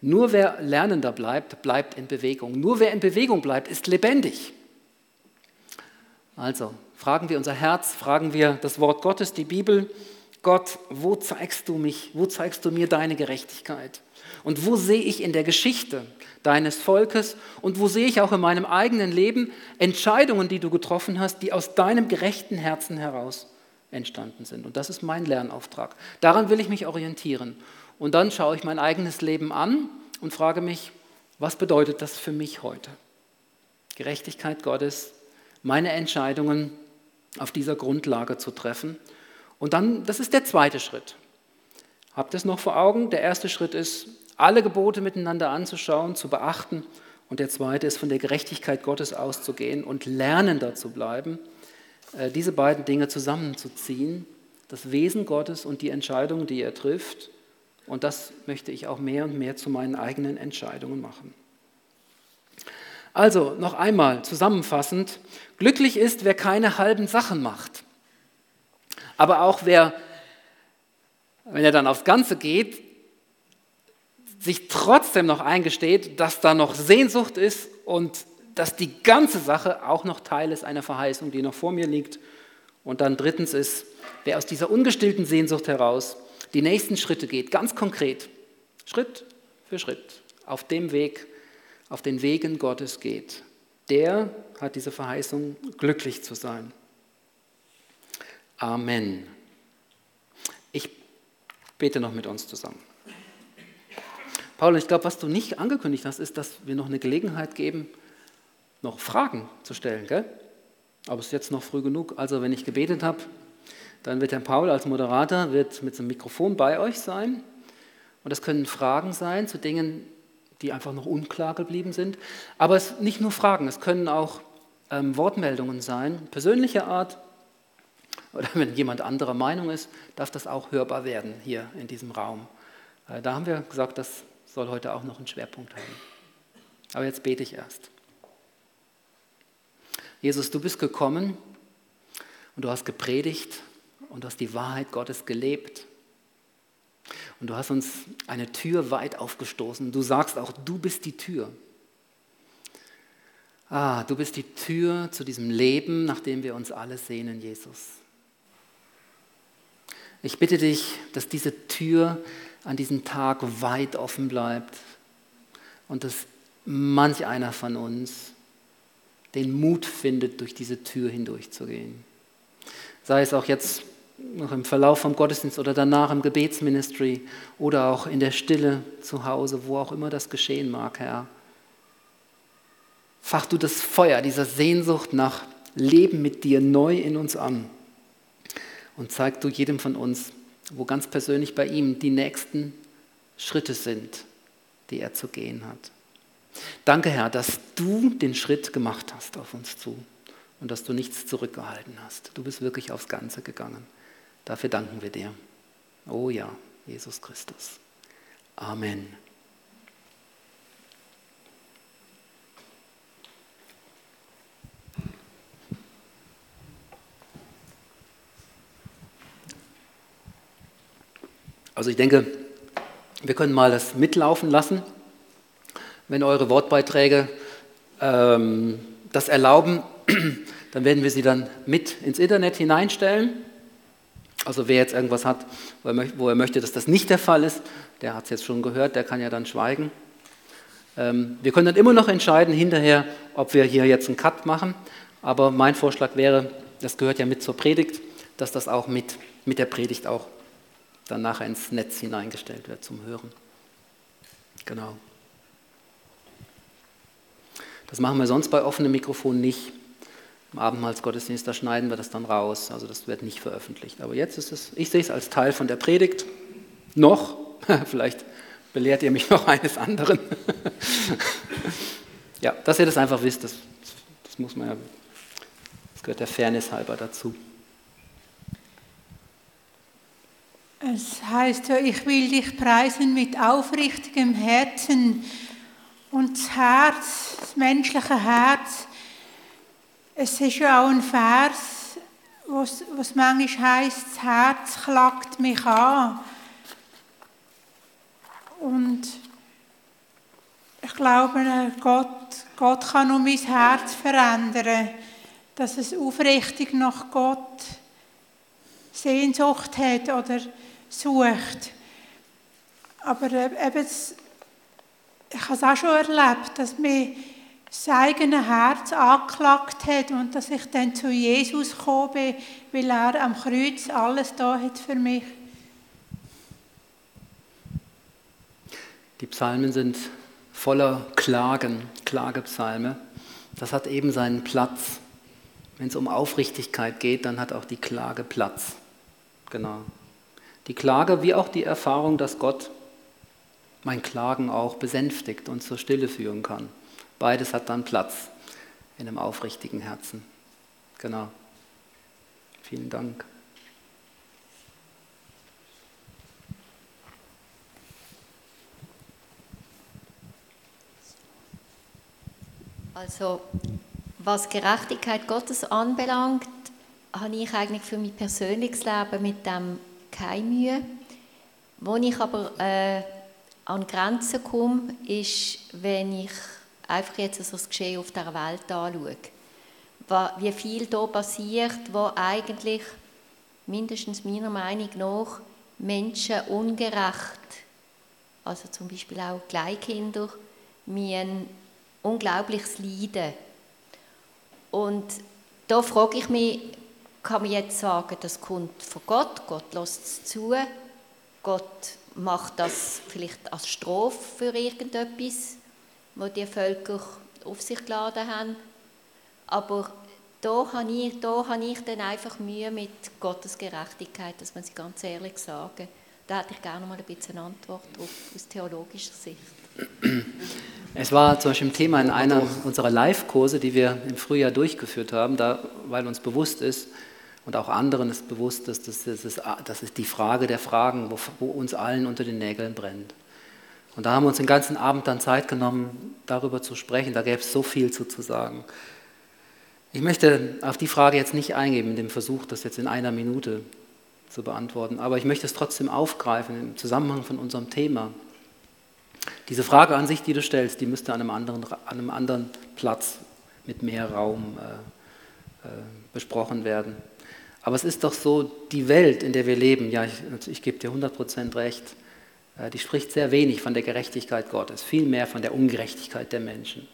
Nur wer Lernender bleibt, bleibt in Bewegung. Nur wer in Bewegung bleibt, ist lebendig. Also fragen wir unser Herz, fragen wir das Wort Gottes, die Bibel Gott, wo zeigst du mich, wo zeigst du mir deine Gerechtigkeit? Und wo sehe ich in der Geschichte deines Volkes und wo sehe ich auch in meinem eigenen Leben Entscheidungen, die du getroffen hast, die aus deinem gerechten Herzen heraus entstanden sind? Und das ist mein Lernauftrag. Daran will ich mich orientieren. Und dann schaue ich mein eigenes Leben an und frage mich, was bedeutet das für mich heute? Gerechtigkeit Gottes, meine Entscheidungen auf dieser Grundlage zu treffen. Und dann, das ist der zweite Schritt. Habt es noch vor Augen? Der erste Schritt ist, alle Gebote miteinander anzuschauen, zu beachten. Und der zweite ist, von der Gerechtigkeit Gottes auszugehen und lernender zu bleiben, äh, diese beiden Dinge zusammenzuziehen, das Wesen Gottes und die Entscheidungen, die er trifft. Und das möchte ich auch mehr und mehr zu meinen eigenen Entscheidungen machen. Also noch einmal zusammenfassend, glücklich ist, wer keine halben Sachen macht. Aber auch wer, wenn er dann aufs Ganze geht, sich trotzdem noch eingesteht, dass da noch Sehnsucht ist und dass die ganze Sache auch noch Teil ist einer Verheißung, die noch vor mir liegt. Und dann drittens ist, wer aus dieser ungestillten Sehnsucht heraus die nächsten Schritte geht, ganz konkret, Schritt für Schritt, auf dem Weg, auf den Wegen Gottes geht, der hat diese Verheißung, glücklich zu sein. Amen. Ich bete noch mit uns zusammen. Paul, ich glaube, was du nicht angekündigt hast, ist, dass wir noch eine Gelegenheit geben, noch Fragen zu stellen. Gell? Aber es ist jetzt noch früh genug. Also wenn ich gebetet habe, dann wird Herr Paul als Moderator wird mit so einem Mikrofon bei euch sein. Und das können Fragen sein zu Dingen, die einfach noch unklar geblieben sind. Aber es nicht nur Fragen, es können auch ähm, Wortmeldungen sein, persönlicher Art. Oder [LAUGHS] wenn jemand anderer Meinung ist, darf das auch hörbar werden hier in diesem Raum. Äh, da haben wir gesagt, das soll heute auch noch einen Schwerpunkt haben. Aber jetzt bete ich erst. Jesus, du bist gekommen und du hast gepredigt und du hast die Wahrheit Gottes gelebt. Und du hast uns eine Tür weit aufgestoßen. Du sagst auch, du bist die Tür. Ah, du bist die Tür zu diesem Leben, nach dem wir uns alle sehnen, Jesus. Ich bitte dich, dass diese Tür an diesem Tag weit offen bleibt und dass manch einer von uns den Mut findet, durch diese Tür hindurchzugehen. Sei es auch jetzt noch im Verlauf vom Gottesdienst oder danach im Gebetsministry oder auch in der Stille zu Hause, wo auch immer das geschehen mag, Herr. Fach du das Feuer dieser Sehnsucht nach Leben mit dir neu in uns an und zeig du jedem von uns, wo ganz persönlich bei ihm die nächsten Schritte sind, die er zu gehen hat. Danke, Herr, dass du den Schritt gemacht hast auf uns zu und dass du nichts zurückgehalten hast. Du bist wirklich aufs Ganze gegangen. Dafür danken wir dir. Oh ja, Jesus Christus. Amen. Also ich denke, wir können mal das mitlaufen lassen, wenn eure Wortbeiträge ähm, das erlauben, [CLEARS THROAT] dann werden wir sie dann mit ins Internet hineinstellen. Also wer jetzt irgendwas hat, wo er möchte, dass das nicht der Fall ist, der hat es jetzt schon gehört, der kann ja dann schweigen. Ähm, wir können dann immer noch entscheiden hinterher, ob wir hier jetzt einen Cut machen. Aber mein Vorschlag wäre, das gehört ja mit zur Predigt, dass das auch mit, mit der Predigt auch dann nachher ins Netz hineingestellt wird zum Hören. Genau. Das machen wir sonst bei offenem Mikrofon nicht. Im Abendmahlsgottesdienst, da schneiden wir das dann raus. Also das wird nicht veröffentlicht. Aber jetzt ist es, ich sehe es als Teil von der Predigt. Noch, [LAUGHS] vielleicht belehrt ihr mich noch eines anderen. [LAUGHS] ja, dass ihr das einfach wisst, das, das muss man ja, das gehört der Fairness halber dazu. Es heißt ja, ich will dich preisen mit aufrichtigem Herzen. Und das Herz, das menschliche Herz, es ist ja auch ein Vers, was, was manchmal heißt, das Herz klagt mich an. Und ich glaube, Gott, Gott kann nur mein Herz verändern, dass es aufrichtig nach Gott Sehnsucht hat oder sucht. Aber äh, eben, ich habe es auch schon erlebt, dass mir das eigene Herz angeklagt hat und dass ich dann zu Jesus gekommen bin, weil er am Kreuz alles da hat für mich. Die Psalmen sind voller Klagen, Klagepsalme. Das hat eben seinen Platz. Wenn es um Aufrichtigkeit geht, dann hat auch die Klage Platz. Genau. Die Klage wie auch die Erfahrung, dass Gott mein Klagen auch besänftigt und zur Stille führen kann. Beides hat dann Platz in einem aufrichtigen Herzen. Genau. Vielen Dank. Also, was Gerechtigkeit Gottes anbelangt, habe ich eigentlich für mein persönliches Leben mit dem keine Mühe. Wo ich aber äh, an Grenzen komme, ist, wenn ich einfach jetzt also das Geschehen auf der Welt anschaue. Wie viel da passiert, wo eigentlich, mindestens meiner Meinung nach, Menschen ungerecht, also zum Beispiel auch Kleinkinder, ein unglaubliches Leiden. Und da frage ich mich, kann man jetzt sagen, das kommt von Gott, Gott lässt es zu, Gott macht das vielleicht als Strafe für irgendetwas, wo die Völker auf sich geladen haben. Aber da habe ich, da habe ich dann einfach Mühe mit Gottes Gerechtigkeit, dass man sie ganz ehrlich sagen. Da hätte ich gerne mal ein bisschen eine Antwort drauf, aus theologischer Sicht. Es war zum Beispiel ein Thema in einer unserer Live-Kurse, die wir im Frühjahr durchgeführt haben, da, weil uns bewusst ist, und auch anderen ist bewusst, dass das, das, ist, das ist die Frage der Fragen, wo, wo uns allen unter den Nägeln brennt. Und da haben wir uns den ganzen Abend dann Zeit genommen, darüber zu sprechen. Da gäbe es so viel zu, zu sagen. Ich möchte auf die Frage jetzt nicht eingehen, in dem Versuch, das jetzt in einer Minute zu beantworten, aber ich möchte es trotzdem aufgreifen im Zusammenhang von unserem Thema. Diese Frage an sich, die du stellst, die müsste an einem anderen, an einem anderen Platz mit mehr Raum äh, äh, besprochen werden. Aber es ist doch so, die Welt, in der wir leben, ja, ich, ich gebe dir 100% recht, die spricht sehr wenig von der Gerechtigkeit Gottes, vielmehr von der Ungerechtigkeit der Menschen.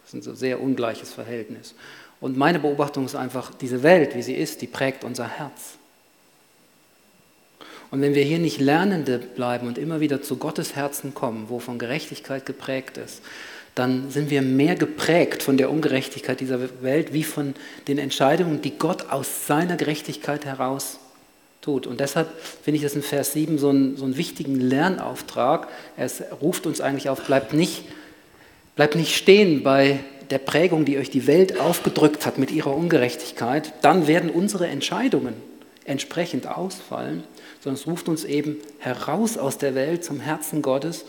Das ist ein so sehr ungleiches Verhältnis. Und meine Beobachtung ist einfach, diese Welt, wie sie ist, die prägt unser Herz. Und wenn wir hier nicht Lernende bleiben und immer wieder zu Gottes Herzen kommen, wo von Gerechtigkeit geprägt ist, dann sind wir mehr geprägt von der Ungerechtigkeit dieser Welt wie von den Entscheidungen, die Gott aus seiner Gerechtigkeit heraus tut. Und deshalb finde ich das in Vers 7 so einen, so einen wichtigen Lernauftrag. Es ruft uns eigentlich auf, bleibt nicht, bleibt nicht stehen bei der Prägung, die euch die Welt aufgedrückt hat mit ihrer Ungerechtigkeit. Dann werden unsere Entscheidungen entsprechend ausfallen, sondern es ruft uns eben heraus aus der Welt zum Herzen Gottes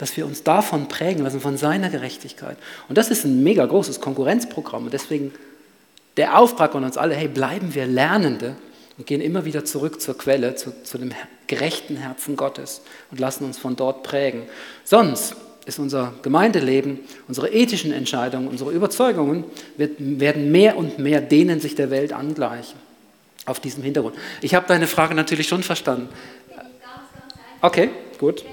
dass wir uns davon prägen lassen, von seiner Gerechtigkeit. Und das ist ein mega großes Konkurrenzprogramm. Und deswegen der Auftrag an uns alle, hey, bleiben wir Lernende und gehen immer wieder zurück zur Quelle, zu, zu dem gerechten Herzen Gottes und lassen uns von dort prägen. Sonst ist unser Gemeindeleben, unsere ethischen Entscheidungen, unsere Überzeugungen wird, werden mehr und mehr denen sich der Welt angleichen. Auf diesem Hintergrund. Ich habe deine Frage natürlich schon verstanden. Okay, gut.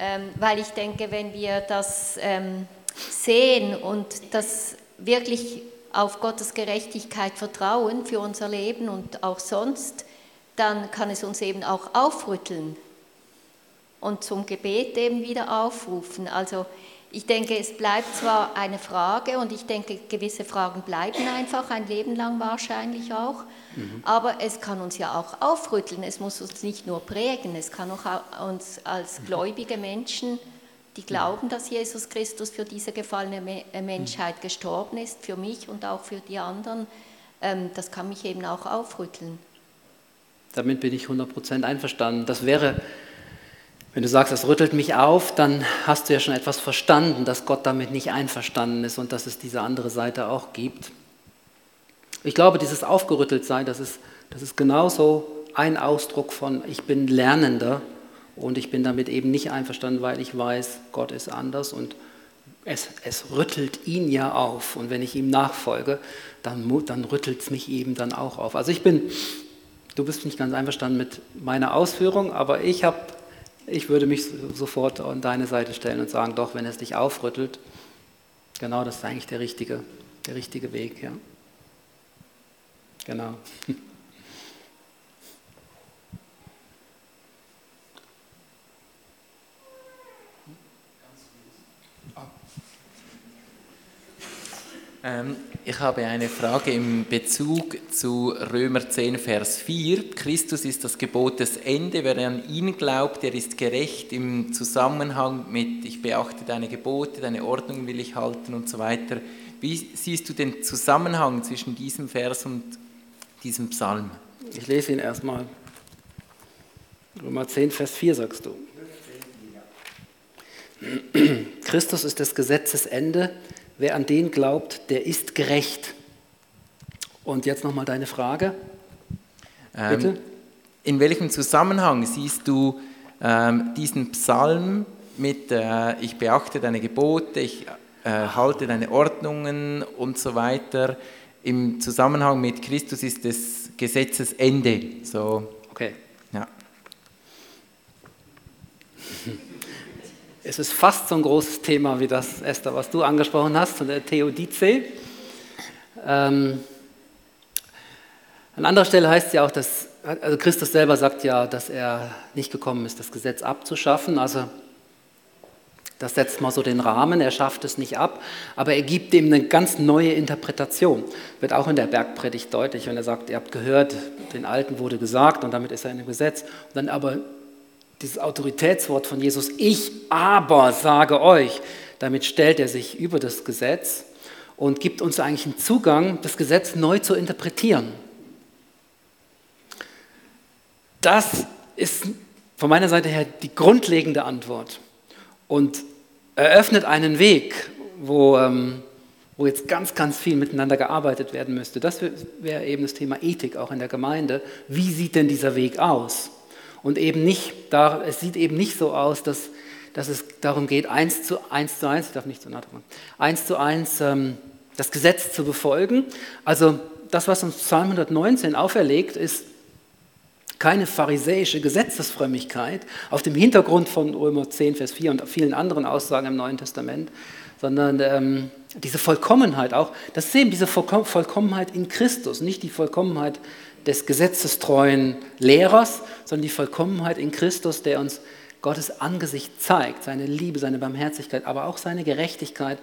Ähm, weil ich denke, wenn wir das ähm, sehen und das wirklich auf Gottes Gerechtigkeit vertrauen für unser Leben und auch sonst, dann kann es uns eben auch aufrütteln und zum Gebet eben wieder aufrufen. Also ich denke, es bleibt zwar eine Frage und ich denke, gewisse Fragen bleiben einfach ein Leben lang wahrscheinlich auch, mhm. aber es kann uns ja auch aufrütteln. Es muss uns nicht nur prägen, es kann auch uns als mhm. gläubige Menschen, die glauben, dass Jesus Christus für diese gefallene äh, Menschheit gestorben ist, für mich und auch für die anderen, ähm, das kann mich eben auch aufrütteln. Damit bin ich 100% einverstanden. Das wäre wenn du sagst, das rüttelt mich auf, dann hast du ja schon etwas verstanden, dass Gott damit nicht einverstanden ist und dass es diese andere Seite auch gibt. Ich glaube, dieses Aufgerütteltsein, das ist, das ist genauso ein Ausdruck von, ich bin Lernender und ich bin damit eben nicht einverstanden, weil ich weiß, Gott ist anders und es, es rüttelt ihn ja auf. Und wenn ich ihm nachfolge, dann, dann rüttelt es mich eben dann auch auf. Also ich bin, du bist nicht ganz einverstanden mit meiner Ausführung, aber ich, hab, ich würde mich sofort an deine Seite stellen und sagen, doch, wenn es dich aufrüttelt, genau das ist eigentlich der richtige, der richtige Weg. Ja. Genau. [LAUGHS] Ähm, ich habe eine Frage im Bezug zu Römer 10, Vers 4. Christus ist das Gebot des Ende. Wer an ihn glaubt, der ist gerecht im Zusammenhang mit, ich beachte deine Gebote, deine Ordnung will ich halten und so weiter. Wie siehst du den Zusammenhang zwischen diesem Vers und diesem Psalm? Ich lese ihn erstmal. Römer 10, Vers 4 sagst du. [CLEARS THROAT] Christus ist des Gesetzes Ende wer an den glaubt, der ist gerecht. Und jetzt nochmal deine Frage. Bitte. Ähm, in welchem Zusammenhang siehst du ähm, diesen Psalm mit äh, Ich beachte deine Gebote, ich äh, halte deine Ordnungen und so weiter im Zusammenhang mit Christus ist des Gesetzes Ende. So, okay. Ja. [LAUGHS] Es ist fast so ein großes Thema wie das, Esther, was du angesprochen hast, von der Theodice. Ähm, an anderer Stelle heißt es ja auch, dass also Christus selber sagt ja, dass er nicht gekommen ist, das Gesetz abzuschaffen. Also das setzt mal so den Rahmen, er schafft es nicht ab, aber er gibt dem eine ganz neue Interpretation. Wird auch in der Bergpredigt deutlich, wenn er sagt, ihr habt gehört, den Alten wurde gesagt und damit ist er in dem Gesetz. Und dann aber dieses Autoritätswort von Jesus, ich aber sage euch, damit stellt er sich über das Gesetz und gibt uns eigentlich einen Zugang, das Gesetz neu zu interpretieren. Das ist von meiner Seite her die grundlegende Antwort und eröffnet einen Weg, wo, ähm, wo jetzt ganz, ganz viel miteinander gearbeitet werden müsste. Das wäre eben das Thema Ethik auch in der Gemeinde. Wie sieht denn dieser Weg aus? Und eben nicht, da, es sieht eben nicht so aus, dass, dass es darum geht, eins zu eins, zu eins ich darf nicht so nah dran, eins zu eins ähm, das Gesetz zu befolgen. Also das, was uns Psalm 119 auferlegt, ist keine pharisäische Gesetzesfrömmigkeit auf dem Hintergrund von Römer 10, Vers 4 und vielen anderen Aussagen im Neuen Testament, sondern ähm, diese Vollkommenheit auch, das ist eben diese Vollkommenheit in Christus, nicht die Vollkommenheit des gesetzestreuen Lehrers, sondern die Vollkommenheit in Christus, der uns Gottes Angesicht zeigt, seine Liebe, seine Barmherzigkeit, aber auch seine Gerechtigkeit.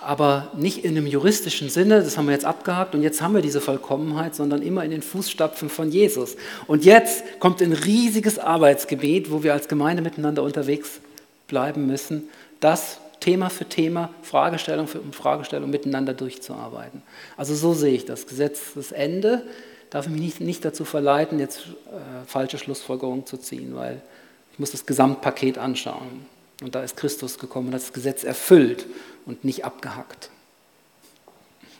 Aber nicht in einem juristischen Sinne, das haben wir jetzt abgehakt und jetzt haben wir diese Vollkommenheit, sondern immer in den Fußstapfen von Jesus. Und jetzt kommt ein riesiges Arbeitsgebiet, wo wir als Gemeinde miteinander unterwegs bleiben müssen, das Thema für Thema, Fragestellung für Fragestellung miteinander durchzuarbeiten. Also so sehe ich das Gesetz, das Ende darf ich mich nicht, nicht dazu verleiten, jetzt äh, falsche Schlussfolgerungen zu ziehen, weil ich muss das Gesamtpaket anschauen. Und da ist Christus gekommen und hat das Gesetz erfüllt und nicht abgehackt.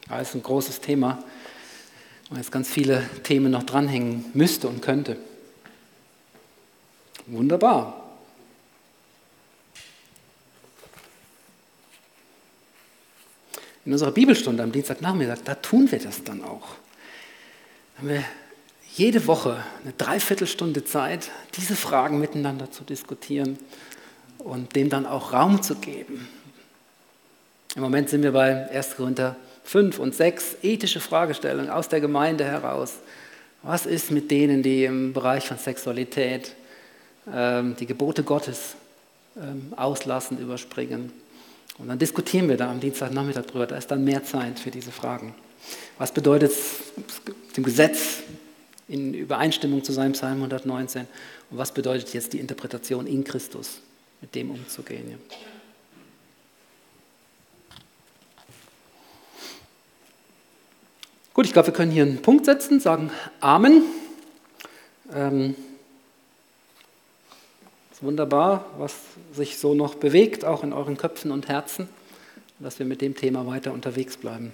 Das ist ein großes Thema, weil jetzt ganz viele Themen noch dranhängen müsste und könnte. Wunderbar. In unserer Bibelstunde am Dienstagnachmittag, da tun wir das dann auch haben wir jede Woche eine Dreiviertelstunde Zeit, diese Fragen miteinander zu diskutieren und dem dann auch Raum zu geben. Im Moment sind wir bei 1. Korinther 5 und 6, ethische Fragestellungen aus der Gemeinde heraus. Was ist mit denen, die im Bereich von Sexualität ähm, die Gebote Gottes ähm, auslassen, überspringen? Und dann diskutieren wir da am Dienstagnachmittag drüber. Da ist dann mehr Zeit für diese Fragen. Was bedeutet es, dem Gesetz in Übereinstimmung zu sein, Psalm 119? Und was bedeutet jetzt die Interpretation in Christus, mit dem umzugehen? Ja. Gut, ich glaube, wir können hier einen Punkt setzen, sagen Amen. Ähm, ist wunderbar, was sich so noch bewegt, auch in euren Köpfen und Herzen, dass wir mit dem Thema weiter unterwegs bleiben.